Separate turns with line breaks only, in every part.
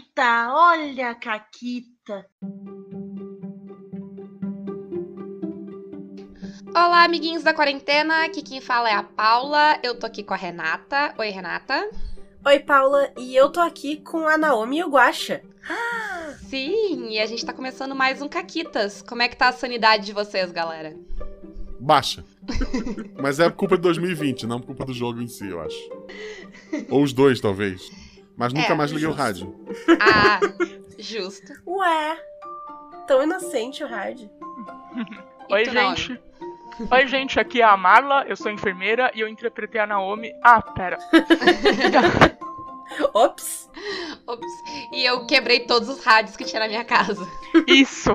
Caquita, olha a Caquita.
Olá, amiguinhos da quarentena. Aqui quem fala é a Paula. Eu tô aqui com a Renata. Oi, Renata.
Oi, Paula. E eu tô aqui com a Naomi e o Guaxa.
Sim, e a gente tá começando mais um Caquitas. Como é que tá a sanidade de vocês, galera?
Baixa. Mas é culpa de 2020, não culpa do jogo em si, eu acho. Ou os dois, talvez. Mas nunca
É,
mais liguei o
justo.
rádio.
Ah, justo.
Ué, tão inocente o.
E
Oi, gente. Oi, gente, aqui é a Marla, eu sou enfermeira e eu interpretei a Naomi. Ah, pera.
Ops.
Ops. E eu quebrei todos os rádios que tinha na minha casa.
Isso!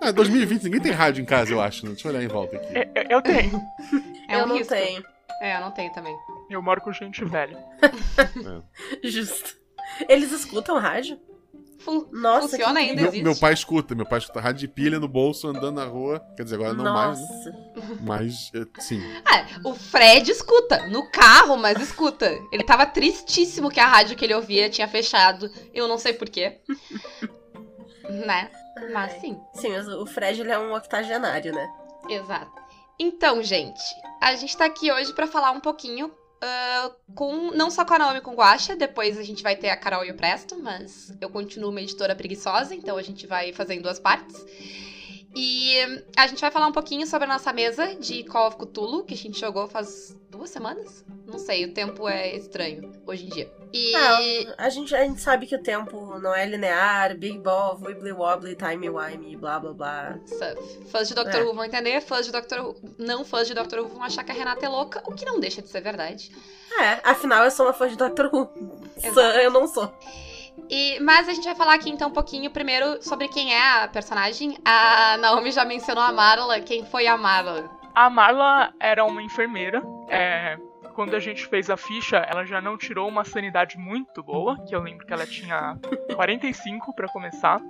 Ah, 2020, ninguém tem rádio em casa, eu acho. Né? Deixa eu olhar em volta aqui.
Eu, eu- eu tenho.
É
eu
um
não
risco.
tenho.
É, eu não tenho também.
Eu moro com gente velha.
Justo. Eles escutam rádio?
Fun-
Nossa,
Funciona
que
ainda.
Meu,
existe?
meu pai escuta, meu pai escuta rádio de pilha no bolso, andando na rua. Quer dizer, agora não mais, né?
Nossa.
Mas, é, sim.
Ah, o Fred escuta, no carro, mas escuta. Ele tava tristíssimo que a rádio que ele ouvia tinha fechado. Eu não sei porquê. né? Mas sim,
Sim, mas o Fred ele é um octogenário, né?
exato. Então, gente, a gente tá aqui hoje pra falar um pouquinho ah, com não só com a Naomi com o Guaxa, depois a gente vai ter a Carol e o Presto, mas eu continuo uma editora preguiçosa, então a gente vai fazer em duas partes. E a gente vai falar um pouquinho sobre a nossa mesa de Call of Cthulhu, que a gente jogou faz duas semanas? Não sei, o tempo é estranho hoje em dia. E.
Ah, a gente, a gente sabe que o tempo não é linear, Big Ball, Wibbly Wobbly, Timey Wimey, blá blá blá.
Stuff. Fãs de Doctor
É.
Who vão entender, fãs de Doctor Who, não fãs de Doctor Who vão achar que a Renata é louca, o que não deixa de ser verdade.
É, afinal eu sou uma fã de Doctor Who.
Exato.
Eu não sou.
E, mas a gente vai falar aqui então um pouquinho primeiro sobre quem é a personagem. A Naomi já mencionou a Marla. Quem foi a Marla?
A Marla era uma enfermeira. é, quando a gente fez a ficha, ela já não tirou uma sanidade muito boa, que eu lembro que ela tinha 45 pra começar.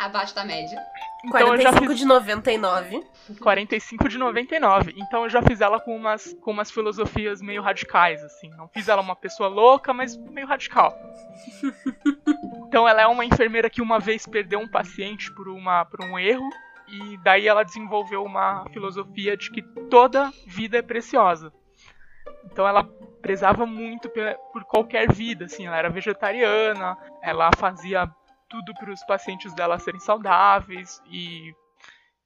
Abaixo da média.
Então eu já
45
fiz
de 99.
45 de 99. Então eu já fiz ela com umas, com umas filosofias meio radicais, assim. Não fiz ela uma pessoa louca, mas meio radical. então ela é uma enfermeira que uma vez perdeu um paciente por, uma, por um erro. E daí ela desenvolveu uma filosofia de que toda vida é preciosa. Então ela prezava muito por qualquer vida, assim, ela era vegetariana, ela fazia tudo para os pacientes dela serem saudáveis e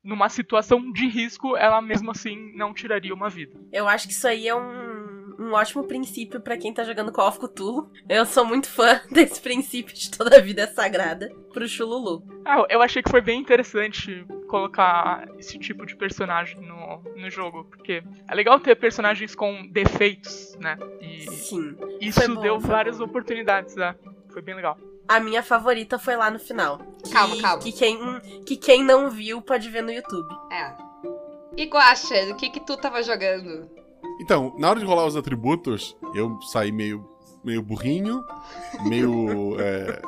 numa situação de risco, ela mesmo assim não tiraria uma vida.
Eu acho que isso aí é um, um ótimo princípio pra quem tá jogando Call of Cthulhu. Eu sou muito fã desse princípio de toda a vida é sagrada pro Chululu.
Ah, eu achei que foi bem interessante colocar esse tipo de personagem no, no jogo, porque é legal ter personagens com defeitos, né? E
Sim.
isso
bom,
deu várias
bom.
oportunidades, né? Foi bem legal.
A minha favorita foi lá no final. Que,
Calma, calma.
Que quem, que quem não viu pode ver no YouTube.
É. E Guaxa, o que que tu tava jogando?
Então, na hora de rolar os atributos, eu saí meio, meio burrinho, meio. é,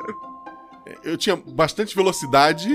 eu tinha bastante velocidade,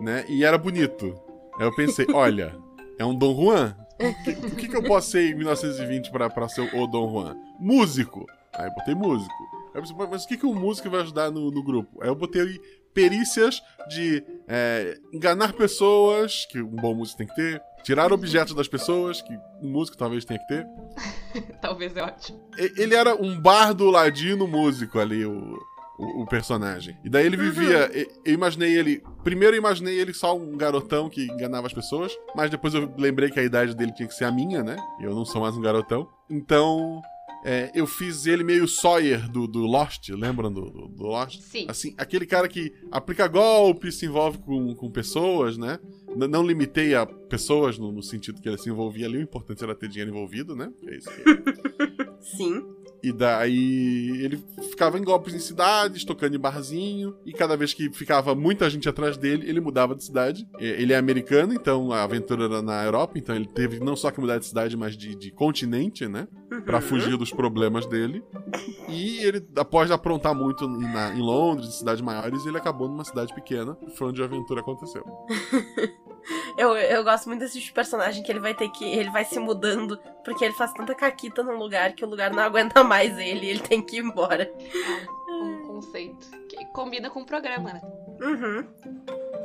né? E era bonito. Aí eu pensei, olha, é um Dom Juan? O que, o que que eu posso ser em 1920 pra, pra ser o Dom Juan? Músico. Aí eu botei músico. Pensei, mas o que, que um músico vai ajudar no, no grupo? Aí eu botei perícias de é, enganar pessoas, que um bom músico tem que ter, tirar objetos das pessoas, que um músico talvez tenha que ter.
Talvez é ótimo.
Ele era um bardo ladino músico ali, o, o, o personagem. E daí ele vivia. e- Eu imaginei ele. Primeiro eu imaginei ele só um garotão que enganava as pessoas, mas depois eu lembrei que a idade dele tinha que ser a minha, né? E eu não sou mais um garotão. Então. É, eu fiz ele meio Sawyer do, do Lost, lembram do, do, do Lost?
Sim.
Assim, aquele cara que aplica golpes, se envolve com, com pessoas, né? N- não limitei a pessoas no, no sentido que ele se envolvia ali, o importante era ter dinheiro envolvido, né? É isso que
Sim.
e daí ele ficava em golpes em cidades, tocando em barzinho, e cada vez que ficava muita gente atrás dele, ele mudava de cidade. Ele é americano, então a aventura era na Europa, então ele teve não só que mudar de cidade, mas de, de continente, né? Pra
Uhum.
fugir dos problemas dele. E ele, após aprontar muito em, na- em Londres, em cidades maiores, ele acabou numa cidade pequena, e foi onde a aventura aconteceu.
Eu, eu gosto muito desse tipo de personagem que ele vai ter que. Ele vai se mudando porque ele faz tanta caquita num lugar que o lugar não aguenta mais ele e ele tem que ir embora.
um conceito. Que- combina com o programa, né?
Uhum.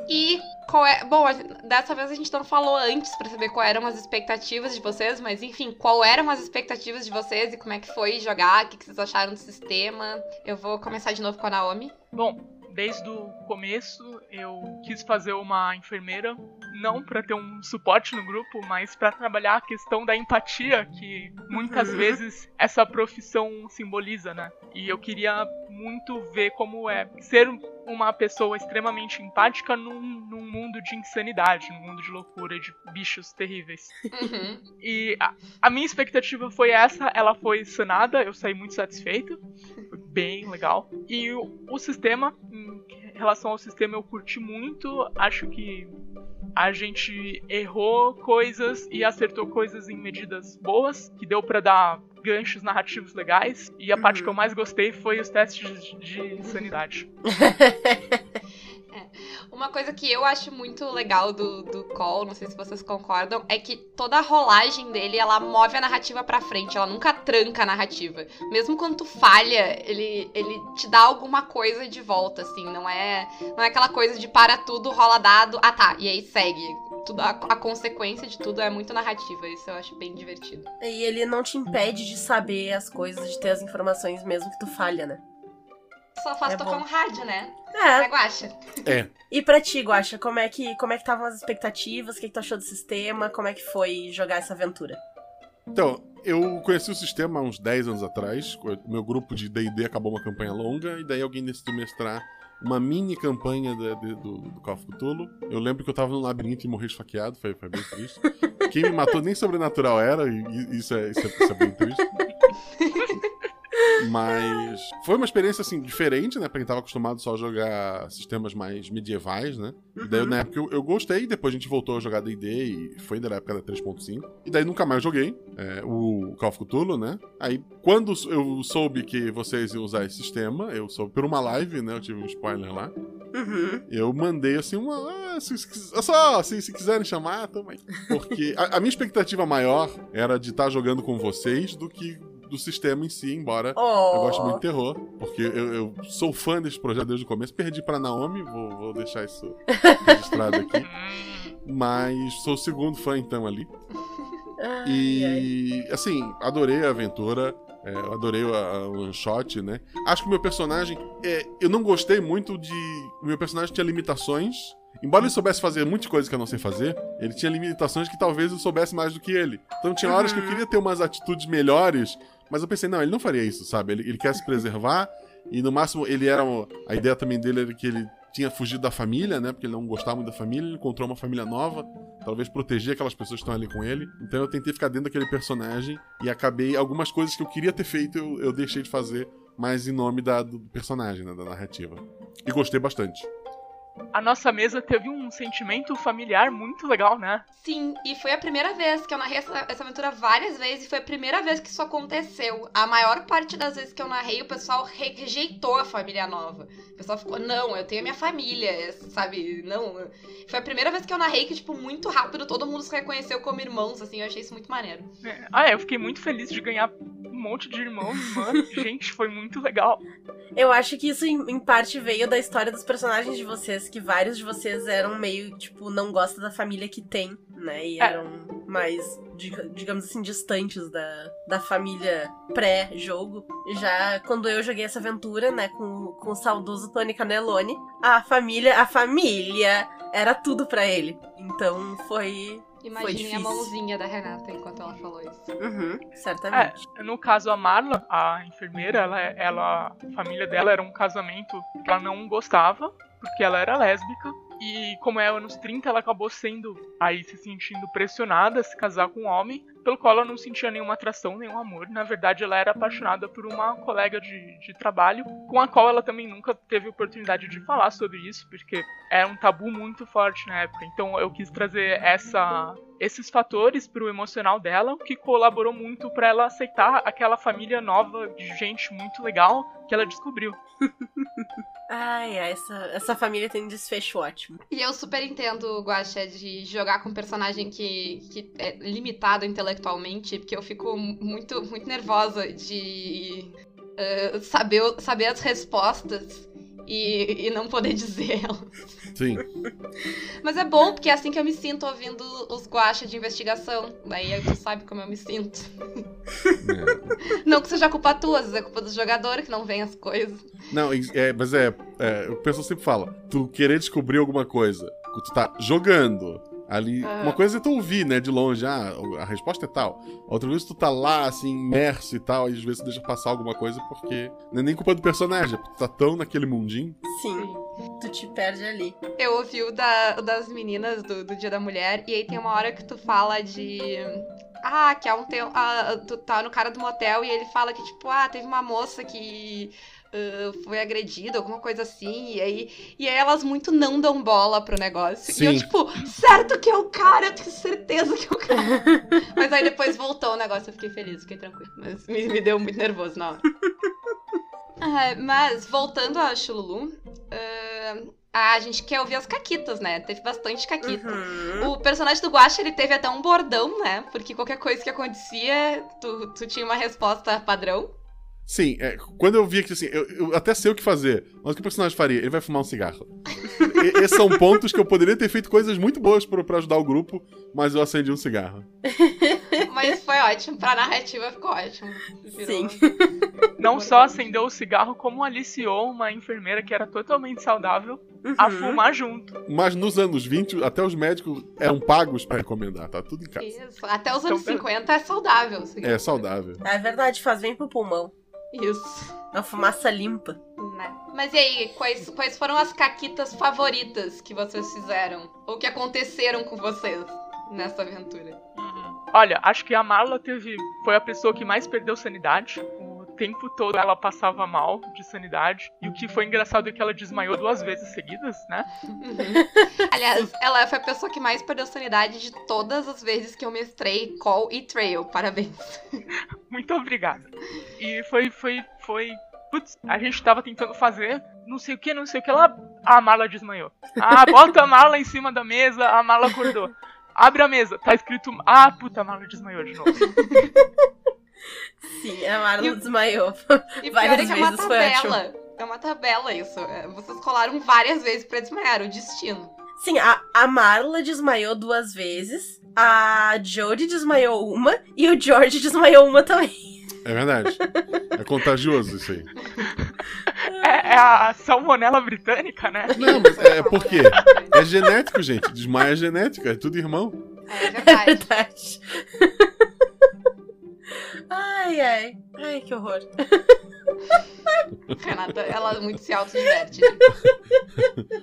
E qual é. Bom, dessa vez a gente não falou antes pra saber quais eram as expectativas de vocês, mas enfim, qual eram as expectativas de vocês e como é que foi jogar, o que, que vocês acharam do sistema. Eu vou começar de novo com a Naomi.
Bom, desde o começo eu quis fazer uma enfermeira, não para ter um suporte no grupo, mas para trabalhar a questão da empatia que muitas
Uhum.
vezes essa profissão simboliza, né? E eu queria muito ver como é ser uma pessoa extremamente empática num, num mundo de insanidade, num mundo de loucura, de bichos terríveis.
Uhum.
E a, a minha expectativa foi essa, ela foi sanada, eu saí muito satisfeito. Bem legal. E o, o sistema, em relação ao sistema, eu curti muito. Acho que a gente errou coisas e acertou coisas em medidas boas, que deu pra dar ganchos narrativos legais. E a parte
Uhum.
que eu mais gostei foi os testes de, de sanidade.
Uma coisa que eu acho muito legal do, do Call, não sei se vocês concordam, é que toda a rolagem dele, ela move a narrativa pra frente, ela nunca tranca a narrativa. Mesmo quando tu falha, ele, ele te dá alguma coisa de volta, assim, não é, não é aquela coisa de para tudo, rola dado, ah tá, e aí segue. Tudo, a, a consequência de tudo é muito narrativa, isso eu acho bem divertido.
E ele não te impede de saber as coisas, de ter as informações mesmo que tu falha, né?
Só faz
É
tocar
bom.
um rádio, né?
É.
Né, Guaxa?
É.
E pra ti, Guaxa, como é que como é que estavam as expectativas? O que, que tu achou do sistema? Como é que foi jogar essa aventura?
Então, eu conheci o sistema há uns 10 anos atrás. O meu grupo de DD acabou uma campanha longa, e daí alguém decidiu mestrar uma mini campanha da- de- do, do Call of Cthulhu. Eu lembro que eu tava no labirinto e morri esfaqueado, foi, foi bem triste. Quem me matou nem sobrenatural era, e e isso é, isso é, isso é bem triste. Mas foi uma experiência assim diferente, né? Pra quem tava acostumado só a jogar sistemas mais medievais, né? E daí,
Uhum.
na época, eu, eu gostei, depois a gente voltou a jogar D&D e foi ainda na época da 3.5. E daí nunca mais joguei é, o Call of Cthulhu, né? Aí, quando eu soube que vocês iam usar esse sistema, eu soube por uma live, né? Eu tive um spoiler lá.
Uhum.
Eu mandei assim uma. Ah, se, se, só, se, se quiserem chamar, também. Porque a, a minha expectativa maior era de estar jogando com vocês do que do sistema em si, embora
Oh.
eu gosto muito de terror, porque eu, eu sou fã desse projeto desde o começo. Perdi pra Naomi, vou, vou deixar isso registrado aqui. Mas sou o segundo fã, então, ali.
Ai, ai.
E, assim, adorei a aventura. é, eu adorei a, a one shot, né? Acho que o meu personagem. é, eu não gostei muito de. O meu personagem tinha limitações. Embora ele soubesse fazer muitas coisas que eu não sei fazer, ele tinha limitações que talvez eu soubesse mais do que ele. Então tinha horas que eu
Uhum.
queria ter umas atitudes melhores, mas eu pensei, não, ele não faria isso, sabe? Ele, ele quer se preservar e no máximo ele era. A ideia também dele era que ele tinha fugido da família, né? Porque ele não gostava muito da família, ele encontrou uma família nova, talvez proteger aquelas pessoas que estão ali com ele. Então eu tentei ficar dentro daquele personagem e acabei. Algumas coisas que eu queria ter feito, eu, eu deixei de fazer, mas em nome da, do personagem, né? Da narrativa. E gostei bastante.
A nossa mesa teve um sentimento familiar muito legal, né?
Sim, e foi a primeira vez que eu narrei essa, essa aventura várias vezes e foi a primeira vez que isso aconteceu. A maior parte das vezes que eu narrei, o pessoal rejeitou a família nova. O pessoal ficou, não, eu tenho a minha família, sabe? Não. Foi a primeira vez que eu narrei que, tipo, muito rápido todo mundo se reconheceu como irmãos, assim, eu achei isso muito maneiro.
É, Ah, é, eu fiquei muito feliz de ganhar monte de irmão e irmã. Gente, foi muito legal.
Eu acho que isso, em, parte, veio da história dos personagens de vocês, que vários de vocês eram meio, tipo, não gostam da família que tem, né? E
É.
eram mais, diga- digamos assim, distantes da, da família pré-jogo. Já quando eu joguei essa aventura, né, com, com o saudoso Tony Canelone, a família, a família era tudo pra ele. Então foi.
Imaginem a mãozinha da Renata enquanto ela falou isso.
Uhum, certamente.
É, no caso, a Marla, a enfermeira, ela, ela, a família dela era um casamento que ela não gostava, porque ela era lésbica. E como é anos 30, ela acabou sendo aí se sentindo pressionada a se casar com um homem, pelo qual ela não sentia nenhuma atração, nenhum amor. Na verdade, ela era apaixonada por uma colega de, de trabalho, com a qual ela também nunca teve oportunidade de falar sobre isso, porque era um tabu muito forte na época. Então eu quis trazer essa, esses fatores pro emocional dela, o que colaborou muito para ela aceitar aquela família nova de gente muito legal que ela descobriu.
Ai, ai, essa, essa família tem um desfecho ótimo.
E eu super entendo, Guaxa, de jogar com um personagem que, que é limitado intelectualmente, porque eu fico muito, muito nervosa de uh, saber, saber as respostas e, e não poder dizer elas.
Sim.
Mas é bom, porque é assim que eu me sinto ouvindo os guacha de investigação. Daí tu sabe como eu me sinto.
É.
Não que seja culpa tua, às vezes é culpa do jogador que não vem as coisas.
Não, é, mas é, é. O pessoal sempre fala: tu querer descobrir alguma coisa, tu tá jogando. Ali,
Aham.
uma coisa é tu ouvir, né, de longe, ah, a resposta é tal. Outra vez tu tá lá, assim, imerso e tal, e às vezes tu deixa passar alguma coisa porque não é nem culpa do personagem, é porque tu tá tão naquele mundinho.
Sim, tu te perde ali.
Eu ouvi o da, o das meninas do, do Dia da Mulher, e aí tem uma hora que tu fala de. Ah, que é um teu. Ah, tu tá no cara do motel e ele fala que, tipo, ah, teve uma moça que. Ah, foi agredida, alguma coisa assim, e aí, e aí elas muito não dão bola pro negócio. E eu,
Sim.
tipo, certo que é o cara, eu tenho certeza que é o cara. Mas aí depois voltou o negócio, eu fiquei feliz, fiquei tranquilo. Mas me, me deu muito nervoso na hora. Ah, mas, voltando a Chululu, ah, a gente quer ouvir as caquitas, né? Teve bastante caquita.
Uhum.
O personagem do Guacha, ele teve até um bordão, né? Porque qualquer coisa que acontecia, tu, tu tinha uma resposta padrão.
Sim, é, quando eu vi que assim, eu, eu até sei o que fazer, mas o que o personagem faria? Ele vai fumar um cigarro. E- esses são pontos que eu poderia ter feito coisas muito boas pra, pra ajudar o grupo, mas eu acendi um cigarro.
Mas foi ótimo. Pra narrativa ficou ótimo.
Sim.
Virou-
Não só acendeu o cigarro, como aliciou uma enfermeira que era totalmente saudável a
Uhum.
fumar junto.
Mas nos anos 20, até os médicos eram pagos pra recomendar, tá tudo em casa.
Isso. Até os anos
Então,
50 é saudável. assim.
É saudável.
É verdade, faz bem pro pulmão.
Isso.
A fumaça limpa.
Né? Mas e aí, quais, quais foram as caquitas favoritas que vocês fizeram? Ou que aconteceram com vocês nessa aventura?
Olha, acho que a Marla teve. Foi a pessoa que mais perdeu sanidade. O tempo todo ela passava mal de sanidade. E o que foi engraçado é que ela desmaiou duas vezes seguidas, né?
Aliás, ela foi a pessoa que mais perdeu sanidade de todas as vezes que eu mestrei Call e Trail. Parabéns.
Muito obrigada. E foi, foi, foi. Putz, a gente tava tentando fazer não sei o que, não sei o que lá. A Marla desmaiou. Ah, bota a Marla em cima da mesa, a Marla acordou. Abre a mesa, tá escrito. Ah, puta, a Marla desmaiou de novo.
Sim, a Marla
E
desmaiou.
E
Várias
é que é uma
vezes foi
tabela. É uma tabela isso. É, Vocês colaram várias vezes pra desmaiar, o destino.
Sim, a, a Marla desmaiou duas vezes. A Jodie desmaiou uma. E o George desmaiou uma também.
É verdade. É contagioso isso aí.
É, é a salmonela britânica, né?
Não, mas é porque é genético, gente. Desmaia é genética, é tudo irmão.
É
É
verdade.
ai, ai. Ai, que horror.
Renata, ela muito se autodiverte.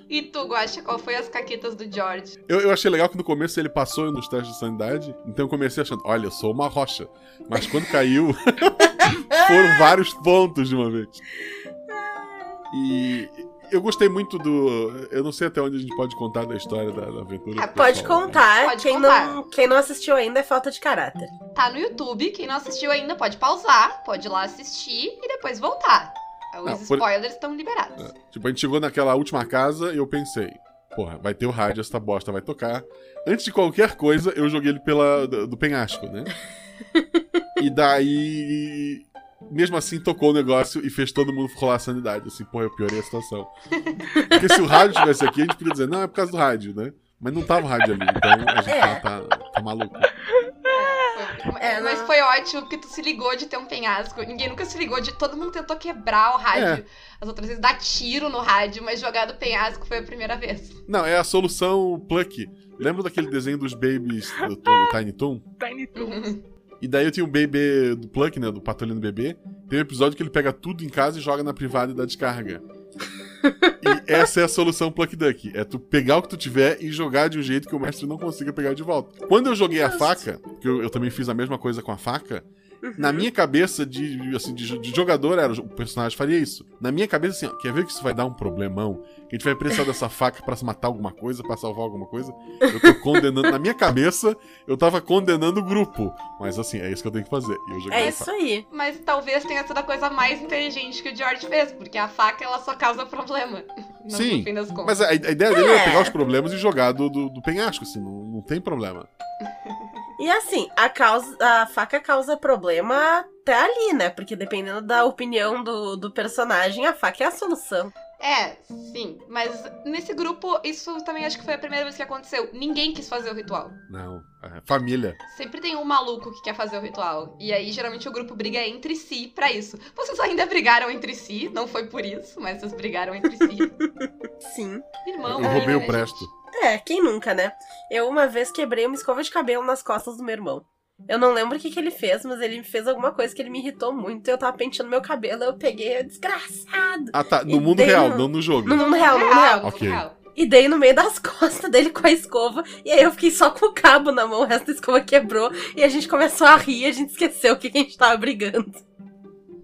e tu, Guaxa, qual foi as caquetas do George?
Eu, eu achei legal que no começo ele passou nos testes de sanidade, então eu comecei achando, olha, eu sou uma rocha. Mas quando caiu, foram vários pontos de uma vez. E eu gostei muito do. Eu não sei até onde a gente pode contar da história da, da aventura. Do
Pode
pessoal, né?
contar.
Pode
quem,
contar.
Não, quem não assistiu ainda é falta de caráter.
Tá no YouTube, quem não assistiu ainda pode pausar, pode ir lá assistir e depois voltar. Os
Não, por-
spoilers estão liberados.
É. Tipo, a gente chegou naquela última casa e eu pensei, porra, vai ter o rádio, essa bosta vai tocar. Antes de qualquer coisa, eu joguei ele pela, do, do penhasco, né? e daí. Mesmo assim, tocou o negócio e fez todo mundo rolar a sanidade. Assim, porra, eu piorei a situação. Porque se o rádio estivesse aqui, a gente podia dizer, não, é por causa do rádio, né? Mas não tava o rádio ali, então a gente
É.
tá, tá, tá maluco.
Foi-
É,
mas foi ótimo porque tu se ligou de ter um penhasco. Ninguém nunca se ligou de. Todo mundo tentou quebrar o rádio.
É.
As outras vezes dar tiro no rádio, mas jogar do penhasco foi a primeira vez.
Não, é a solução Pluck. Lembra daquele desenho dos babies do, do Tiny Toon?
Tiny Toons.
E daí eu tinha um bebê do Pluck, né? Do Patrulhando Bebê. Tem um episódio que ele pega tudo em casa e joga na privada e dá descarga. e essa é a solução Pluck Duck. É tu pegar o que tu tiver e jogar de um jeito que o mestre não consiga pegar de volta. Quando eu joguei a faca, que eu, eu também fiz a mesma coisa com a faca, na minha cabeça de, assim, de, de jogador, era, o personagem faria isso. Na minha cabeça, assim, ó, quer ver que isso vai dar um problemão? Que a gente vai precisar dessa faca pra se matar alguma coisa, pra salvar alguma coisa? Eu tô condenando. Na minha cabeça, eu tava condenando o grupo. Mas assim, é isso que eu tenho que fazer.
É isso
faca.
aí.
Mas talvez tenha sido a coisa mais inteligente que o George fez, porque a faca ela só causa problema. No,
Sim,
no fim das contas.
Mas a, a ideia dele era
É.
pegar os problemas e jogar do, do, do penhasco, assim, não, não tem problema.
E assim, a, causa, a faca causa problema até ali, né? Porque dependendo da opinião do, do personagem, a faca é a solução.
É, sim. Mas nesse grupo, isso também acho que foi a primeira vez que aconteceu. Ninguém quis fazer o ritual.
Não. É, família.
Sempre tem um maluco que quer fazer o ritual. E aí, geralmente, o grupo briga entre si pra isso. Vocês ainda brigaram entre si, não foi por isso, mas vocês brigaram entre si.
Sim.
Irmão,
Eu roubei
né,
o presto.
É, quem nunca, né? Eu uma vez quebrei uma escova de cabelo nas costas do meu irmão. Eu não lembro o que, que ele fez, mas ele fez alguma coisa que ele me irritou muito. Eu tava penteando meu cabelo, eu peguei, eu, desgraçado.
Ah, tá. No mundo real,
no-
não no jogo.
No mundo real, no mundo
Real,
Ok.
E dei no meio das costas dele com a escova. E aí eu fiquei só com o cabo na mão, o resto da escova quebrou. E a gente começou a rir, a gente esqueceu o que, que a gente tava brigando.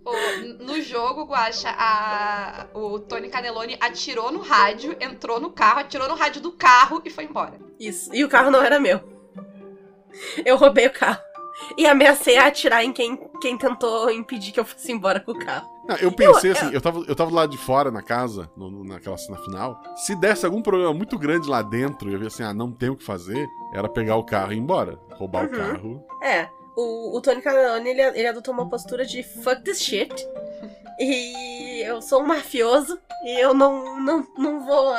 O- no jogo, Guacha, a, o Tony Canelone atirou no rádio, entrou no carro, atirou no rádio do carro e foi embora.
Isso. E o carro não era meu. Eu roubei o carro. E ameacei a atirar em quem, quem tentou impedir que eu fosse embora com o carro.
Não, eu pensei
Eu-
assim, eu tava, eu tava lá de fora na casa, no- no- naquela cena final. Se desse algum problema muito grande lá dentro, eu ia ver assim, ah, não tem o que fazer, era pegar o carro e ir embora. Roubar o
Uhum.
carro.
É, o, o Tony Canelone, ele, ele adotou uma postura de fuck this shit. E eu sou um mafioso e eu não, não, não vou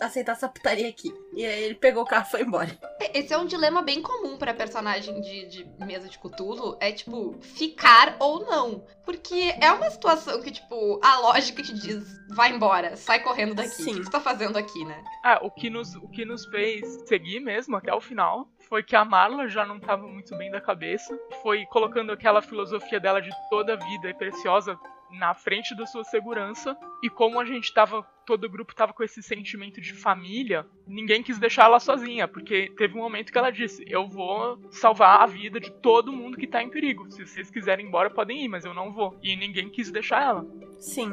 aceitar essa putaria aqui. E aí ele pegou o carro e foi embora.
Esse é um dilema bem comum pra personagem de, de mesa de Cthulhu, é tipo, ficar ou não. Porque é uma situação que, tipo, a lógica te diz, vai embora, sai correndo daqui. O
Sim.
que que você tá fazendo aqui, né?
Ah, o que, nos, o que nos fez seguir mesmo até o final foi que a Marla já não tava muito bem da cabeça. Foi colocando aquela filosofia dela de toda a vida é preciosa na frente da sua segurança. E como a gente tava. Todo o grupo tava com esse sentimento de família, ninguém quis deixar ela sozinha, porque teve um momento que ela disse: Eu vou salvar a vida de todo mundo que tá em perigo. Se vocês quiserem ir embora, podem ir, mas eu não vou. E ninguém quis deixar ela.
Sim.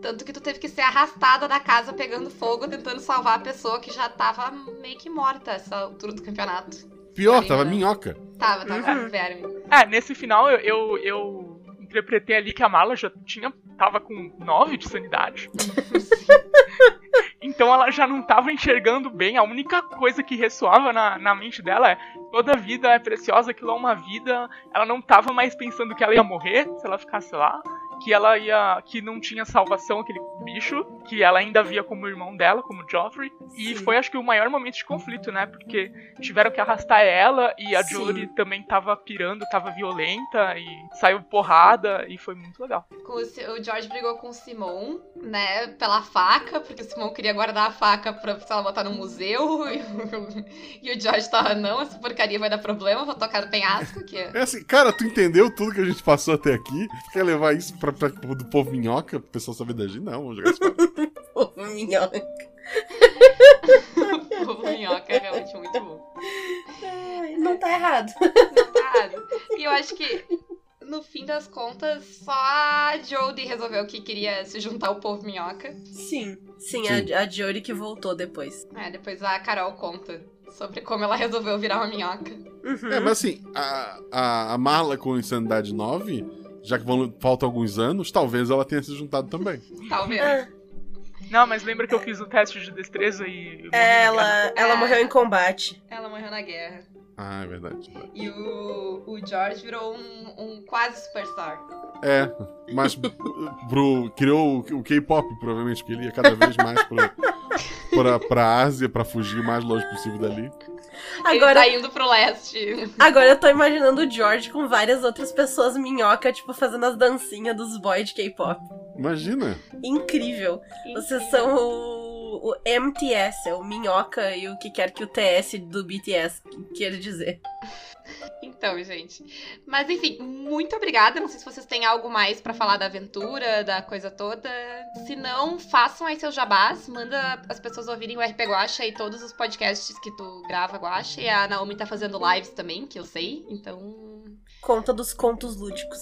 Tanto que tu teve que ser arrastada da casa pegando fogo, tentando salvar a pessoa que já tava meio que morta essa altura do campeonato.
Pior,
Sim,
tava
né?
minhoca.
Tava, tava
Uhum.
com verme.
É, nesse final eu, eu, eu interpretei ali que a Marla já tinha. tava com 9 de sanidade. Então ela já não tava enxergando bem. A única coisa que ressoava na, na mente dela é toda vida é preciosa, aquilo é uma vida. Ela não tava mais pensando que ela ia morrer se ela ficasse lá. Que ela ia. que não tinha salvação aquele bicho. Que ela ainda via como irmão dela, como Joffrey. E
Sim.
foi acho que o maior momento de conflito, né? Porque tiveram que arrastar ela e a
Sim.
Jory também tava pirando, tava violenta e saiu porrada e foi muito legal.
O, George brigou com o Simon, né, pela faca, porque o Simon queria guardar a faca pra, lá, botar no museu. E o, e o George tava, não, essa porcaria vai dar problema, vou tocar no penhasco, que
É assim, cara, tu entendeu tudo que a gente passou até aqui? Tu quer levar isso pra, pra, do povo minhoca, pro pessoal saber da gente? Não, vamos jogar fora.
Pô, minhoca.
o povo minhoca é realmente muito bom.
Ai, Não tá errado.
Não tá errado. E eu acho que, no fim das contas, só a Jodie resolveu que queria se juntar ao povo minhoca.
Sim. Sim,
Sim.
A, a Jory que voltou depois.
É, depois a Carol conta sobre como ela resolveu virar uma minhoca.
Uhum.
É, mas assim, a, a, a Marla com Insanidade 9, já que vão, faltam alguns anos, talvez ela tenha se juntado também.
Talvez.
Ah,
Não, mas lembra que eu fiz o teste de destreza e. na
ela, ela morreu em combate.
Ela morreu na guerra.
Ah, é verdade.
E o, o George virou um, um quase superstar.
É, mas pro, criou o, o K-pop, provavelmente, porque ele ia cada vez mais pra, pra, pra Ásia, pra fugir o mais longe possível dali.
Agora,
Ele tá indo pro leste.
agora eu tô imaginando o George com várias outras pessoas minhoca, tipo, fazendo as dancinhas dos boys de K-pop.
Imagina.
Incrível. Vocês são o, o MTS, é o minhoca e o que quer que o TS do BTS queira dizer.
Então, gente. Mas enfim, muito obrigada. Não sei se vocês têm algo mais pra falar da aventura, da coisa toda. Se não, façam aí seus jabás. Manda as pessoas ouvirem o RP Guacha e todos os podcasts que tu grava Guacha. E a Naomi tá fazendo lives também, que eu sei. Então,
Conta dos contos lúdicos.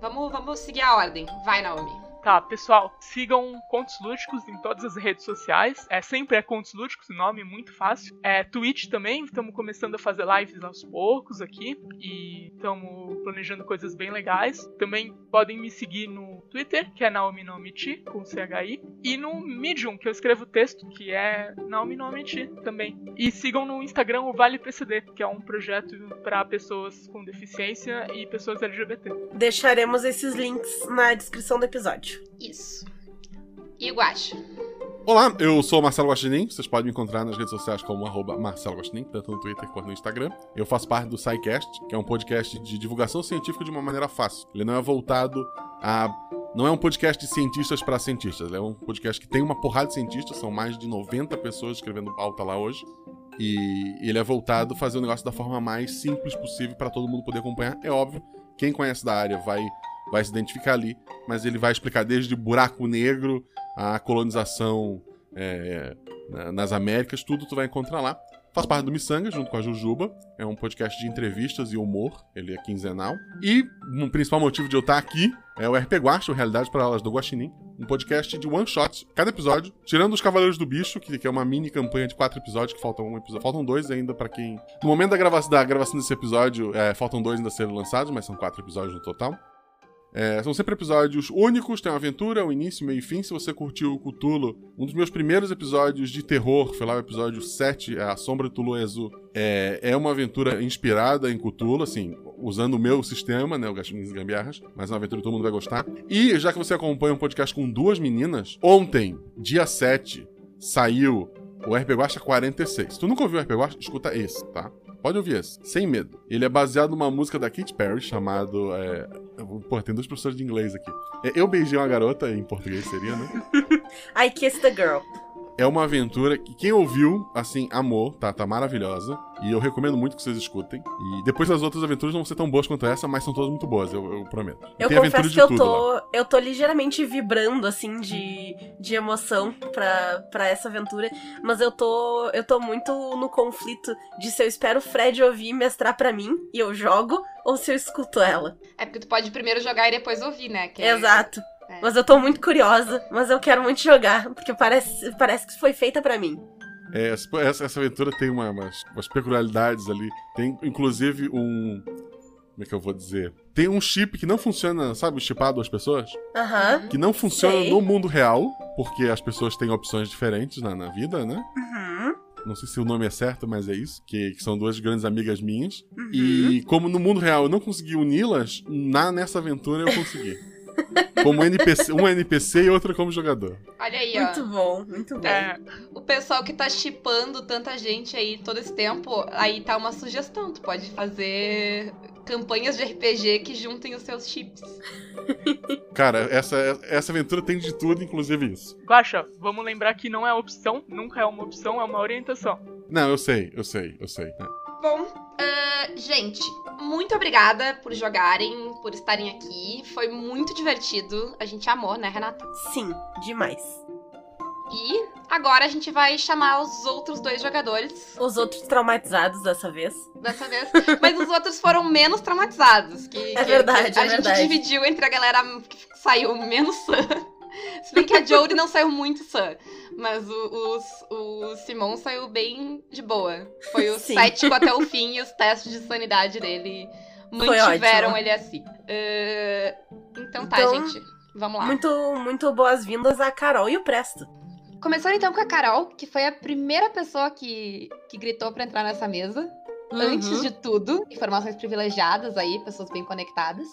vamos, vamos seguir a ordem. Vai, Naomi.
Tá, pessoal, sigam Contos Lúdicos em todas as redes sociais. É sempre é Contos Lúdicos, nome muito fácil. É Twitch também, estamos começando a fazer lives aos poucos aqui e estamos planejando coisas bem legais. Também podem me seguir no Twitter, que é Naomi Nomiti, com CHI, e no Medium, que eu escrevo texto, que é Naomi Nomiti também. E sigam no Instagram o Vale PCD, que é um projeto para pessoas com deficiência e pessoas LGBT.
Deixaremos esses links na descrição do episódio.
Isso. E o Guacha?
Olá, eu sou o Marcelo Guaxinim. Vocês podem me encontrar nas redes sociais como arroba Marcelo Guaxinim, tanto no Twitter quanto no Instagram. Eu faço parte do SciCast, que é um podcast de divulgação científica de uma maneira fácil. Ele não é voltado a... Não é um podcast de cientistas para cientistas. Ele é um podcast que tem uma porrada de cientistas, são mais de 90 pessoas escrevendo pauta lá hoje. E ele é voltado a fazer o negócio da forma mais simples possível para todo mundo poder acompanhar. É óbvio, quem conhece da área vai, vai se identificar ali, mas ele vai explicar desde buraco negro a colonização é, nas Américas, tudo tu vai encontrar lá. Faz parte do Missanga, junto com a Jujuba. É um podcast de entrevistas e humor. Ele é quinzenal. E o um principal motivo de eu estar aqui é o RP Guacha, Realidade para Elas do Guaxinim. Um podcast de one shot, cada episódio. Tirando os Cavaleiros do Bicho, que, que é uma mini campanha de quatro episódios, que faltam um episódio. Faltam dois ainda para quem. No momento da gravação, da gravação desse episódio, é, faltam dois ainda serem lançados, mas são quatro episódios no total. É, são sempre episódios únicos, tem uma aventura, um início, meio e fim. Se você curtiu o Cthulhu, um dos meus primeiros episódios de terror, foi lá o episódio 7, A Sombra de Tulu Azul, é, é uma aventura inspirada em Cthulhu, assim, usando o meu sistema, né, o Gastinhos e Gambiarras, mas é uma aventura que todo mundo vai gostar. E já que você acompanha um podcast com duas meninas, ontem, dia 7, saiu o RP Guacha 46. Se tu nunca ouviu o RP Guacha, escuta esse, tá? Pode ouvir esse, sem medo. Ele é baseado numa música da Katy Perry chamado. É... Pô, tem dois professores de inglês aqui. É Eu Beijei uma Garota, em português seria, né?
I Kissed the Girl.
É uma aventura que quem ouviu, assim, amou, tá? Tá maravilhosa. E eu recomendo muito que vocês escutem. E depois as outras aventuras não vão ser tão boas quanto essa, mas são todas muito boas, eu, eu prometo.
Eu
tem
confesso que eu tô, eu tô ligeiramente vibrando, assim, de, de emoção pra, pra essa aventura. Mas eu tô, eu tô muito no conflito de se eu espero o Fred ouvir e mestrar pra mim e eu jogo, ou se eu escuto ela.
É porque tu pode primeiro jogar e depois ouvir, né? Que é-
Exato. É. Mas eu tô muito curiosa, mas eu quero muito jogar, porque parece, parece que foi feita para mim.
É, essa, essa aventura tem uma, umas, umas peculiaridades ali. Tem, inclusive, um. Como é que eu vou dizer? Tem um chip que não funciona, sabe, chipado às pessoas?
Aham. Uhum.
Que não funciona Sei. no mundo real, porque as pessoas têm opções diferentes na, na vida, né?
Uhum.
Não sei se o nome é certo, mas é isso. Que, que são duas grandes amigas minhas.
Uhum.
E como no mundo real eu não consegui uni-las, na, nessa aventura eu consegui. Como NPC, um NPC e outra como jogador.
Olha aí,
muito
ó.
Muito bom, muito bom.
É.
O pessoal que tá chipando tanta gente aí todo esse tempo, aí tá uma sugestão. Tu pode fazer campanhas de RPG que juntem os seus chips.
Cara, essa, essa aventura tem de tudo, inclusive isso.
Guaxa, vamos lembrar que não é opção, nunca é uma opção, é uma orientação.
Não, eu sei, eu sei, eu sei. Né?
Bom, uh, gente, muito obrigada por jogarem, por estarem aqui. Foi muito divertido. A gente amou, né, Renata?
Sim, demais.
E agora a gente vai chamar os outros dois jogadores.
Os outros traumatizados dessa vez.
Dessa vez. Mas os outros foram menos traumatizados. Que,
é verdade,
que a
é
gente
verdade.
dividiu entre a galera que saiu menos sã. Se bem que a Jodie não saiu muito sã. Mas o, o, o Simon saiu bem de boa. Foi o
Sim.
cético até o fim e os testes de sanidade dele mantiveram ele assim. Uh, então tá,
Então,
gente. Vamos lá.
Muito, muito boas-vindas a Carol e o Presto.
Começando então com a Carol, que foi a primeira pessoa que, que gritou pra entrar nessa mesa. Antes
Uhum.
de tudo, informações privilegiadas aí, pessoas bem conectadas.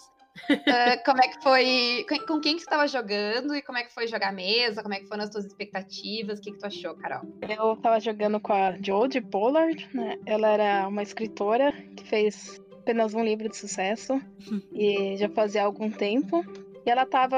Ah, como é que foi. com- quem que você tava jogando e como é que foi jogar a mesa? Como é que foram as tuas expectativas? O que, que tu achou, Carol?
Eu tava jogando com a Jodie Pollard, né? Ela era uma escritora que fez apenas um livro de sucesso e já fazia algum tempo. E ela tava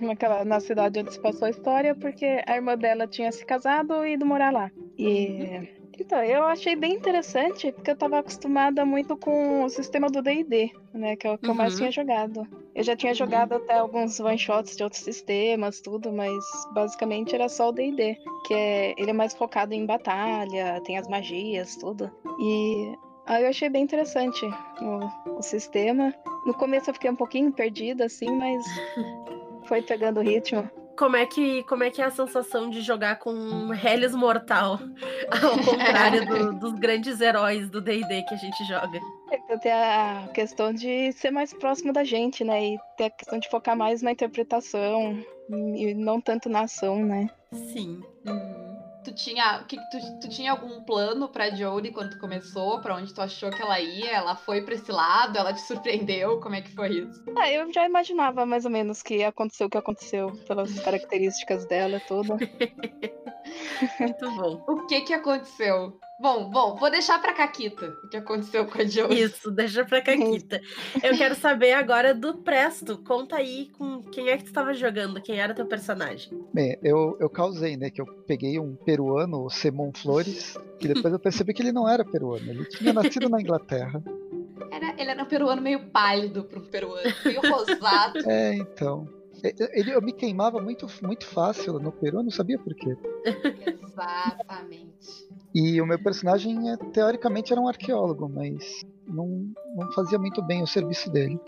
naquela, na cidade onde se passou a história porque a irmã dela tinha se casado e ido morar lá. E então, eu achei bem interessante porque eu tava acostumada muito com o sistema do D&D, né, que é o que eu mais
Uhum.
tinha jogado. Eu já tinha jogado até alguns one shots de outros sistemas, tudo, mas basicamente era só o D&D, que é ele é mais focado em batalha, tem as magias, tudo. E aí eu achei bem interessante o, o sistema. No começo eu fiquei um pouquinho perdida assim, mas foi pegando o ritmo.
Como é que, como é, que é a sensação de jogar com um Helios Mortal? Ao contrário do- dos grandes heróis do D&D que a gente joga.
É, Tem a questão de ser mais próximo da gente, né? E ter a questão de focar mais na interpretação e não tanto na ação, né?
Sim.
Tu tinha, que, tu, tu tinha algum plano pra Jodie quando tu começou? Pra onde tu achou que ela ia? Ela foi pra esse lado? Ela te surpreendeu? Como é que foi isso?
Ah, eu já imaginava mais ou menos que aconteceu o que aconteceu, pelas características dela toda.
Muito bom.
O que que aconteceu? Bom, bom, vou deixar pra Caquita o que aconteceu com a Jodie.
Isso, deixa pra Caquita. Eu quero saber agora do Presto. Conta aí com quem é que tu tava jogando, quem era teu personagem.
Bem, eu, eu causei, né? Que eu peguei um peruano, o Simon Flores, e depois eu percebi que ele não era peruano. Ele tinha nascido na Inglaterra.
Era, ele era um peruano meio pálido para um peruano, meio rosado.
É, então. Ele, eu me queimava muito, muito fácil no Peru, eu não sabia por quê.
Exatamente.
E o meu personagem, é, teoricamente, era um arqueólogo, mas não, não fazia muito bem o serviço dele.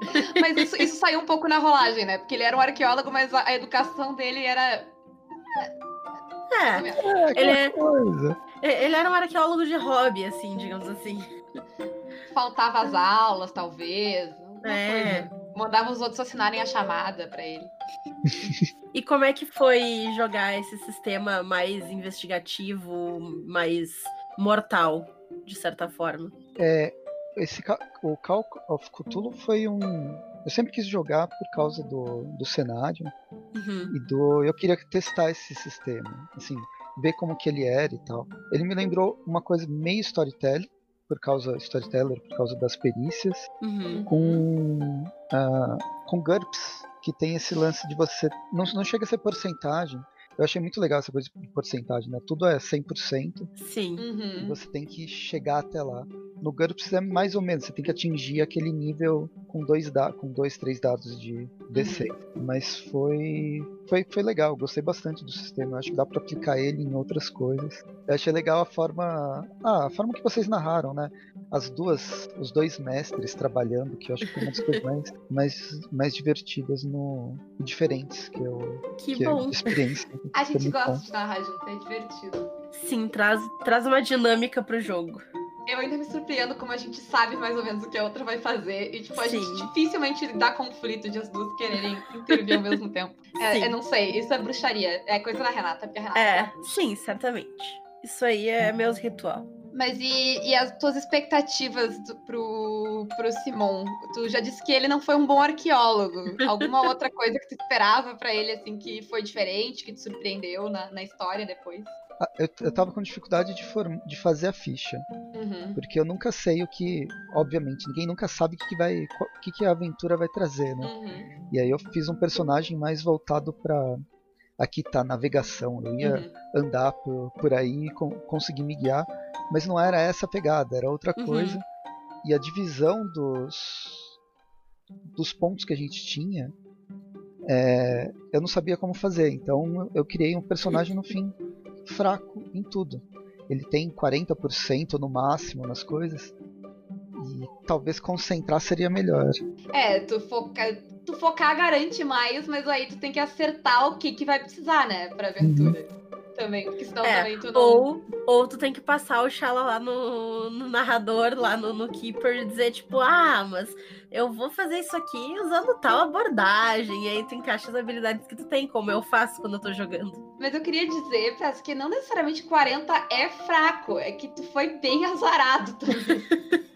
mas isso, isso saiu um pouco na rolagem, né? Porque ele era um arqueólogo, mas a, a educação dele era.
É,
É,
Ele
aquela
é-
coisa.
ele era um arqueólogo de hobby, assim, digamos assim.
Faltava as aulas, talvez.
É.
coisa. Mandava os outros assinarem a chamada pra ele.
E como é que foi jogar esse sistema mais investigativo, mais mortal, de certa forma?
É, esse, o Call of Cthulhu foi um. Eu sempre quis jogar por causa do, do cenário
Uhum.
e do. Eu queria testar esse sistema, assim, ver como que ele era e tal. Ele me lembrou uma coisa meio storytelling, por causa storyteller, por causa das perícias,
Uhum.
com ah, com GURPS, que tem esse lance de você não, não chega a ser porcentagem. Eu achei muito legal essa coisa de porcentagem, né? Tudo é 100%.
Sim.
E
Uhum.
você tem que chegar até lá. No GURPS é mais ou menos, você tem que atingir aquele nível com dois, da com dois três dados de DC. Mas foi, foi foi legal, gostei bastante do sistema. Eu acho que dá pra aplicar ele em outras coisas. Eu achei legal a forma, ah, a forma que vocês narraram, né? As duas, os dois mestres trabalhando, que eu acho que foi uma das coisas mais, mais, mais divertidas no e diferentes que eu
Que,
que eu
bom.
de experiência.
A gente gosta
bom.
de narrar junto, é divertido.
Sim, traz, traz uma dinâmica pro jogo.
Eu ainda me surpreendo como a gente sabe mais ou menos o que a outra vai fazer. E, tipo, a
Sim.
gente dificilmente dá conflito de as duas quererem intervir ao mesmo tempo. É, eu não sei, isso é bruxaria. É coisa da Renata, porque a Renata.
É, sim, certamente. Isso aí é meus ritual.
Mas e, e as tuas expectativas do- pro, pro Simon? Tu já disse que ele não foi um bom arqueólogo. Alguma outra coisa que tu esperava pra ele, assim, que foi diferente, que te surpreendeu na, na história depois?
Ah, Eu, eu tava com dificuldade de, form- de fazer a ficha.
Uhum.
Porque eu nunca sei o que. Obviamente, ninguém nunca sabe o que, que vai. O que, que a aventura vai trazer, né?
Uhum.
E aí eu fiz um personagem mais voltado pra. Aqui tá navegação. Eu ia
Uhum.
andar por, por aí e con- conseguir me guiar. Mas não era essa a pegada, era outra
Uhum.
coisa. E a divisão dos. dos pontos que a gente tinha. é, eu não sabia como fazer. Então eu criei um personagem no fim fraco em tudo. Ele tem 40% no máximo nas coisas. E talvez concentrar seria melhor.
É, tu, foca, tu focar garante mais, mas aí tu tem que acertar o que, que vai precisar, né, pra aventura. Também, porque senão
É,
também tu não.
Ou, ou tu tem que passar o Shala lá no, no narrador, lá no, no Keeper, e dizer, tipo, ah, mas eu vou fazer isso aqui usando tal abordagem. E aí tu encaixa as habilidades que tu tem, como eu faço quando eu tô jogando.
Mas eu queria dizer, Pess, que não necessariamente 40 é fraco, é que tu foi bem azarado também.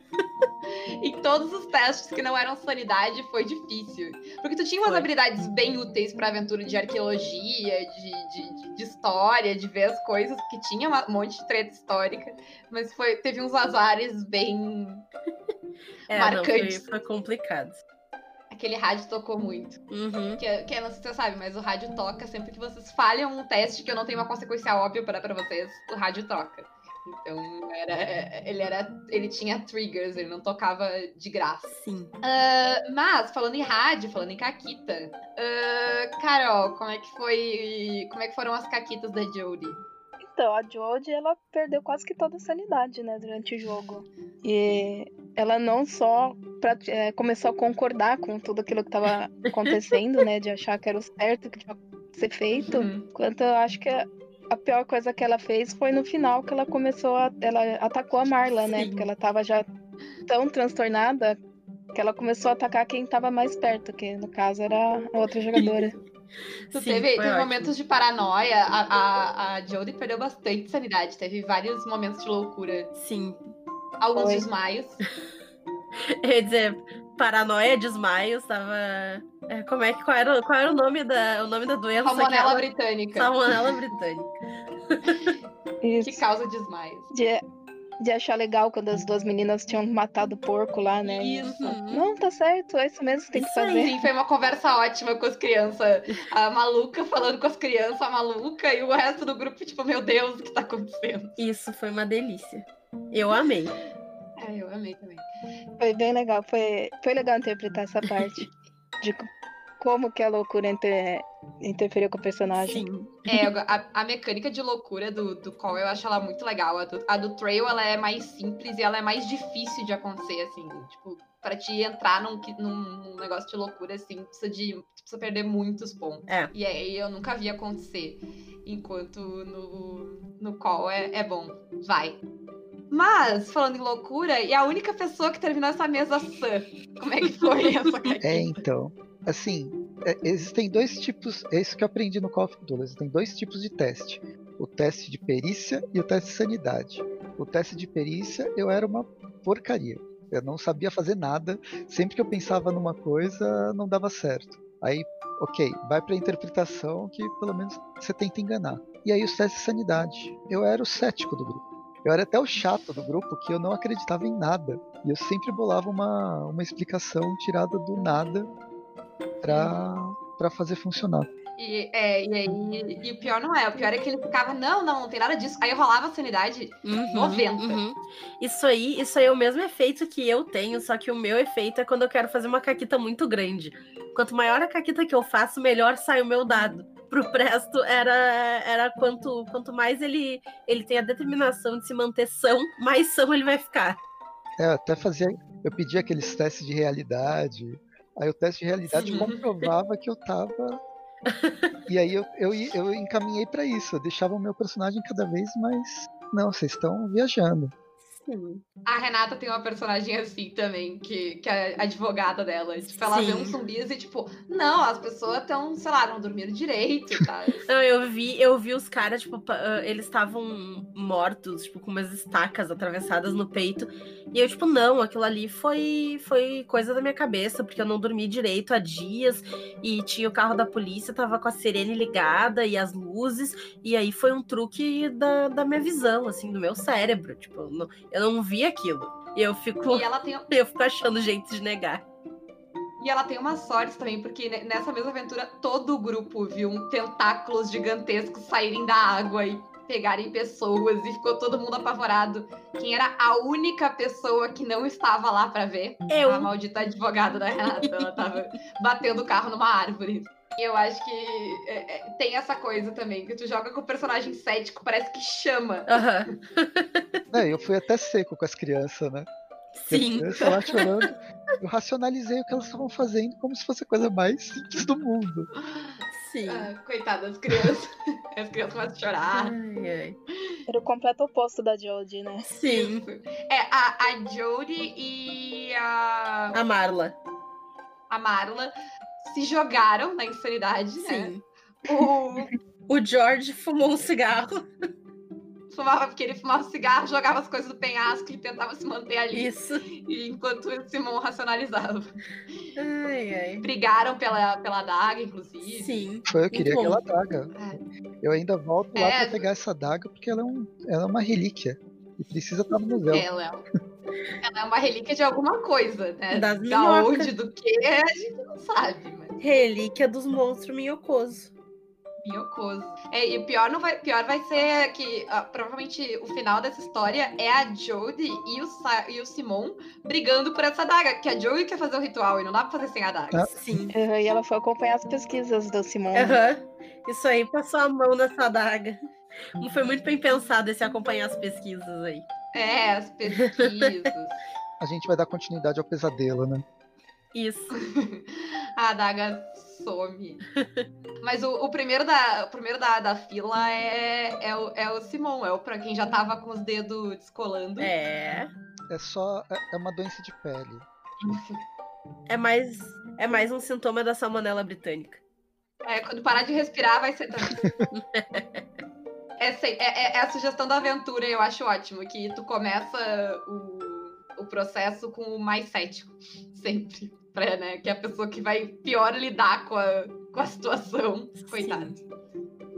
em todos os testes que não eram sanidade, foi difícil. Porque tu tinha umas
Foi.
habilidades bem úteis pra aventura de arqueologia, de, de, de- história, de ver as coisas, que tinha um monte de treta histórica, mas foi, teve uns azares bem.
É, não, foi,
Marcantes.
foi complicado.
Aquele rádio tocou muito.
Uhum.
Que, que eu não sei se você sabe, mas o rádio toca sempre que vocês falham um teste que eu não tenho uma consequência óbvia para vocês, o rádio toca. Então, era, ele era. Ele tinha triggers, ele não tocava de graça.
Sim.
Ah, mas, falando em rádio, falando em Caquita, ah, Carol, como é que foi. Como é que foram as caquitas da Jodie?
Então, a Jodie, ela perdeu quase que toda a sanidade, né, durante o jogo. E ela não só pra- é, começou a concordar com tudo aquilo que estava acontecendo, né, de achar que era o certo que tinha que ser feito,
Uhum.
quanto eu acho que a, pior coisa que ela fez foi no final que ela começou a. Ela atacou a Marla, né, porque ela tava já tão transtornada que ela começou a atacar quem tava mais perto, que no caso era a outra jogadora.
Tu
Sim,
teve, teve momentos de paranoia. A, a, a Jodie perdeu bastante sanidade. Teve vários momentos de loucura.
Sim.
Alguns
Foi.
desmaios.
Eu ia dizer, paranoia, desmaios, tava. é, como é que qual era, qual era o nome da o nome da doença?
Salmonela
aquela?
britânica.
Salmonela britânica.
Que
Isso.
causa desmaios.
De, de achar legal quando as duas meninas tinham matado o porco lá, né?
Isso.
Não, tá certo, é isso mesmo que tem que
Isso aí.
fazer.
Sim, foi uma conversa ótima com as crianças. A maluca falando com as crianças, a maluca, e o resto do grupo, tipo, meu Deus, o que tá acontecendo?
Isso foi uma delícia. Eu amei.
É, eu amei também.
Foi bem legal, foi, foi legal interpretar essa parte de co- como que a loucura inter, interferiu com o personagem.
Sim.
É, a, a mecânica de loucura do, do Call eu acho ela muito legal. A do, a do Trail ela é mais simples e ela é mais difícil de acontecer, assim. Tipo, pra te entrar num, que- num, negócio de loucura, assim, precisa de. tu Precisa perder muitos pontos.
É.
E aí eu nunca vi acontecer. Enquanto no, no Call é, é bom. Vai. Mas, falando em loucura, e a única pessoa que terminou essa mesa sã. Como é que foi essa
É, então. Assim, é, existem dois tipos. É isso que eu aprendi no Call of Duty. Existem dois tipos de teste: o teste de perícia e o teste de sanidade. O teste de perícia eu era uma porcaria. Eu não sabia fazer nada. Sempre que eu pensava numa coisa, não dava certo. Aí, ok, vai pra interpretação que pelo menos você tenta enganar. E aí os testes de sanidade. Eu era o cético do grupo. Eu era até o chato do grupo que eu não acreditava em nada. E eu sempre bolava uma, uma explicação tirada do nada pra, pra fazer funcionar.
E, é, e, aí, e o pior não é, o pior é que ele ficava, não, não, não tem nada disso. Aí rolava a sanidade.
Uhum,
90.
uhum. Isso aí, isso aí é o mesmo efeito que eu tenho, só que o meu efeito é quando eu quero fazer uma caquita muito grande. Quanto maior a caquita que eu faço, melhor sai o meu dado. Pro Presto era, era quanto, quanto mais ele, ele tem a determinação de se manter são, mais são ele vai ficar.
É, eu até fazia. Eu pedia aqueles testes de realidade. Aí o teste de realidade
Sim.
comprovava que eu tava. E aí eu, eu, eu encaminhei pra isso. Eu deixava o meu personagem cada vez mais. Não, vocês estão viajando.
Sim.
A Renata tem uma personagem assim também, que, que é a advogada dela. Tipo, ela vê
Sim.
uns zumbis e, tipo, não, as pessoas estão, sei lá, não dormiram direito, tá?
Não, eu vi, eu vi os caras, tipo, ah, eles estavam mortos, tipo, com umas estacas atravessadas no peito. E eu, tipo, não, aquilo ali foi, foi coisa da minha cabeça, porque eu não dormi direito há dias. E tinha o carro da polícia, tava com a sirene ligada e as luzes. E aí foi um truque da, da minha visão, assim, do meu cérebro. Tipo, eu não, eu não vi aquilo. E eu fico,
E ela tem,
eu fico achando jeito de negar.
e ela tem uma sorte também, porque ne- nessa mesma aventura todo o grupo viu um tentáculos gigantescos saírem da água e pegarem pessoas e ficou todo mundo apavorado. Quem era a única pessoa que não estava lá pra ver?
Eu.
A maldita advogada da Renata. Ela tava batendo o carro numa árvore. E eu acho que é, é, tem essa coisa também, que tu joga com o personagem cético, parece que chama.
Aham.
É, eu fui até seco com as crianças, né?
Sim.
crianças lá chorando. Eu racionalizei o que elas estavam fazendo como se fosse a coisa mais simples do mundo.
Sim.
Ah, coitada das crianças. As crianças começam a chorar.
Ai, ai.
Era o completo oposto da Jodie, né?
Sim.
É, a, a Jodie e a,
A Marla.
a Marla se jogaram na insanidade, né?
Sim.
O,
O George fumou um cigarro.
fumava, porque ele fumava cigarro, jogava as coisas do penhasco e tentava se manter ali.
Isso.
E enquanto o Simon racionalizava.
Ai, ai.
Brigaram pela, pela daga, inclusive.
Sim.
Foi, eu queria aquela daga. Eu ainda volto lá
É.
pra pegar essa daga porque ela é, um, ela é uma relíquia. E precisa estar no museu.
Ela é, ela é uma relíquia de alguma coisa, né?
Das
da
minhocas.
onde, do que, a gente não sabe,
Relíquia dos monstros minhocoso.
minhocoso. É, e o pior, não vai, pior vai ser que ah, provavelmente o final dessa história é a Jodie e o, Sa- e o Simon brigando por essa daga, que a Jodie quer fazer o ritual e não dá pra fazer sem a daga.
Ah.
Sim.
Uhum, E ela foi acompanhar as pesquisas do Simon.
Aham. Isso aí, passou a mão nessa adaga. Não foi muito bem pensado esse acompanhar as pesquisas aí.
É, as pesquisas.
A gente vai dar continuidade ao pesadelo, né?
Isso.
a adaga some. Mas o, o primeiro, da, o primeiro da, da fila é, é, o, é o Simon, é o pra quem já tava com os dedos descolando.
É.
É só. É é uma doença de pele.
É mais, é mais um sintoma da salmonela britânica.
É, quando parar de respirar, vai ser também. É, é- é- é a sugestão da aventura, eu acho ótimo. Que tu começa o, o processo com o mais cético. Sempre. Pra, né, que é a pessoa que vai pior lidar com a, com a situação. Coitado.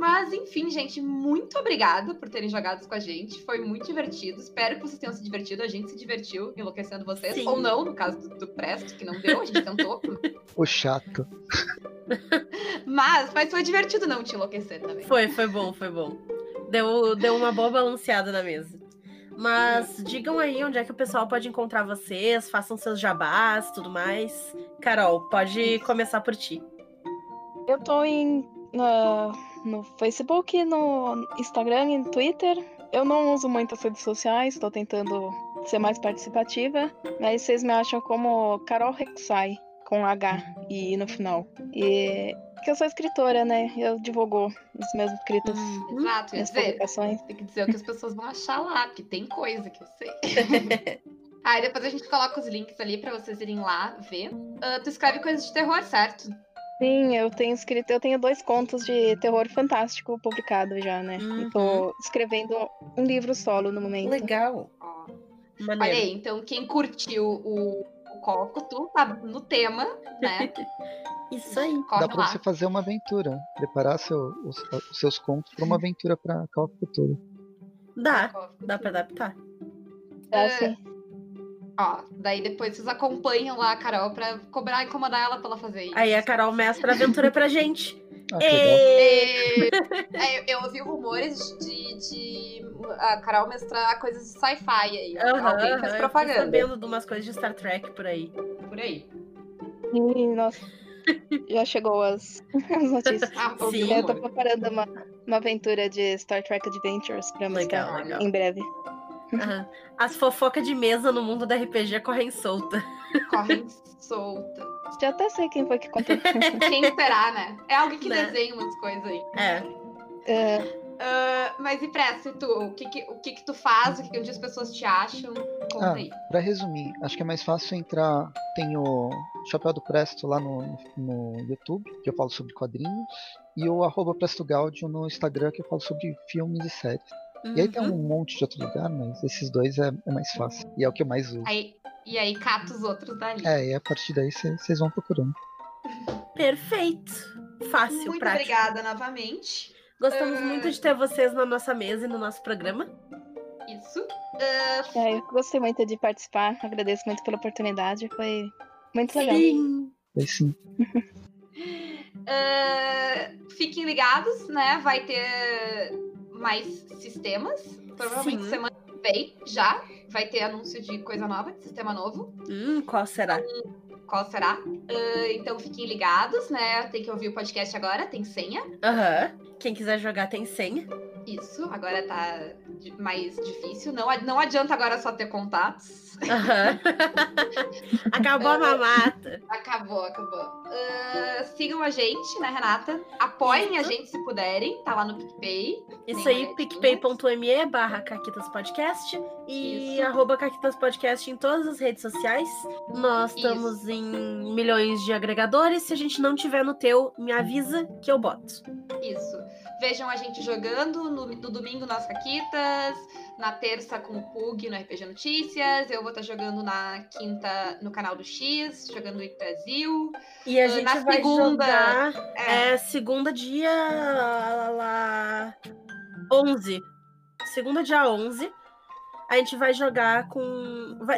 Mas, enfim, gente, muito obrigada por terem jogado com a gente. Foi muito divertido. Espero que vocês tenham se divertido. A gente se divertiu enlouquecendo vocês.
Sim.
Ou não, no caso do, do Presto, que não deu, a gente tentou.
O chato.
Mas, mas foi divertido não te enlouquecer também.
Foi, foi bom, foi bom. Deu, deu uma boa balanceada na mesa. Mas digam aí onde é que o pessoal pode encontrar vocês, façam seus jabás, tudo mais. Carol, pode começar por ti.
Eu tô em, no Facebook, no Instagram e no Twitter. Eu não uso muito as redes sociais, tô tentando ser mais participativa. Mas vocês me acham como Carol Rexai, com H e no final. E que eu sou escritora, né? Eu divulgo os meus escritos,
Exato, ia
minhas
dizer.
publicações.
Tem que dizer o que as pessoas vão achar lá, porque tem coisa que eu sei. Aí depois a gente coloca os links ali pra vocês irem lá ver. Ah, tu escreve coisas de terror, certo?
Sim, eu tenho escrito, eu tenho dois contos de terror fantástico publicados já, né?
Uhum.
E tô escrevendo um livro solo no momento.
Legal.
Ó.
Maneiro.
Olha aí, então quem curtiu o, o Coco, tu tá no tema, né?
Isso aí.
Corre
Dá pra
lá.
você fazer uma aventura. Preparar seu- os, os seus contos pra uma aventura pra Call of Cthulhu.
Dá, dá pra adaptar.
É assim.
Ó, daí depois vocês acompanham lá a Carol pra cobrar e incomodar ela pra ela fazer isso.
Aí a Carol mestra a aventura pra gente.
Ah, legal.
Ê!
É, eu, eu ouvi rumores de, de a Carol mestrar coisas de sci-fi aí.
Aham,
Alguém fez
eu
propaganda.
tô sabendo de umas coisas de Star Trek por aí.
Por aí.
E, nossa, já chegou as, as notícias.
Ah,
Sim.
Eu tô preparando uma, uma aventura de Star Trek Adventures pra
Legal,
mostrar
legal.
em breve.
Aham. As fofocas de mesa no mundo da RPG correm solta.
Correm solta.
Já até sei quem foi que contou.
Quem será, né? É alguém que
Né?
desenha umas coisas aí.
É.
É,
Ah, mas e Pressa, tu? O que que, o que que tu faz? O que que onde as pessoas te acham? Conta
Ah,
aí.
Pra resumir, acho que é mais fácil entrar. Tem o Chapéu do Presto lá no, no YouTube, que eu falo sobre quadrinhos, e o arroba Presto Gaudio no Instagram, que eu falo sobre filmes e séries. E aí tem
Uhum.
um monte de outro lugar, mas esses dois é, é mais fácil. E é o que eu mais uso.
aí. E aí cata os outros dali.
É, e a partir daí vocês vão procurando.
Perfeito. Fácil,
Muito
prático.
obrigada novamente.
Gostamos
Ah.
muito de ter vocês na nossa mesa e no nosso programa.
Isso. Ah,
é, eu gostei muito de participar, agradeço muito pela oportunidade, foi muito legal.
Sim.
Aí sim.
ah, fiquem ligados, né? Vai ter mais sistemas. Provavelmente
Sim.
semana que vem já vai ter anúncio de coisa nova, de sistema novo.
Hum, qual será?
Qual será? Ah, então fiquem ligados, né? Tem que ouvir o podcast agora, tem senha.
Aham. Quem quiser jogar tem senha.
Isso, agora tá mais difícil. Não, não adianta agora só ter contatos.
Aham. Acabou a mamata.
Acabou, acabou. Ah, sigam a gente, né, Renata? Apoiem a
Isso.
gente se puderem. Tá lá no PicPay.
Isso aí, picpay.me barra Caquitas Podcast e
Isso.
arroba Caquitas Podcast em todas as redes sociais. Nós
Isso.
estamos em milhões de agregadores. Se a gente não tiver no teu, me avisa que eu boto.
Isso. Vejam a gente jogando no, no domingo nas Caquitas, na terça com o Pug no RPG Notícias. Eu vou estar jogando na quinta no canal do X, jogando no Brasil.
E a
Ah,
gente
na
vai
segunda-
jogar
É,
é, segunda dia lá, 11. Segunda dia 11. A gente vai jogar com.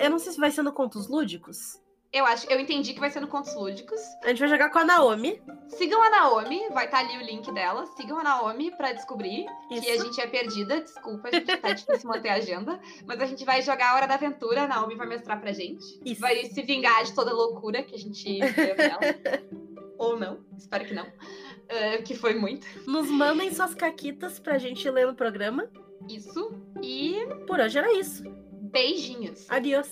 eu não sei se vai ser no Contos Lúdicos.
Eu acho, eu entendi que vai ser no Contos Lúdicos.
A gente vai jogar com a Naomi.
Sigam a Naomi, vai estar ali o link dela. Sigam a Naomi pra descobrir que a
Isso.
gente é perdida. Desculpa, a gente tá difícil manter a agenda. Mas a gente vai jogar a Hora da Aventura, a Naomi vai mestrar pra gente.
Isso.
Vai se vingar de toda a loucura que a gente viveu nela. Ou não, espero que não. Ah, que foi muito.
Nos mandem suas caquitas pra gente ler no programa.
Isso. E
Por hoje era isso.
beijinhos.
Adiós.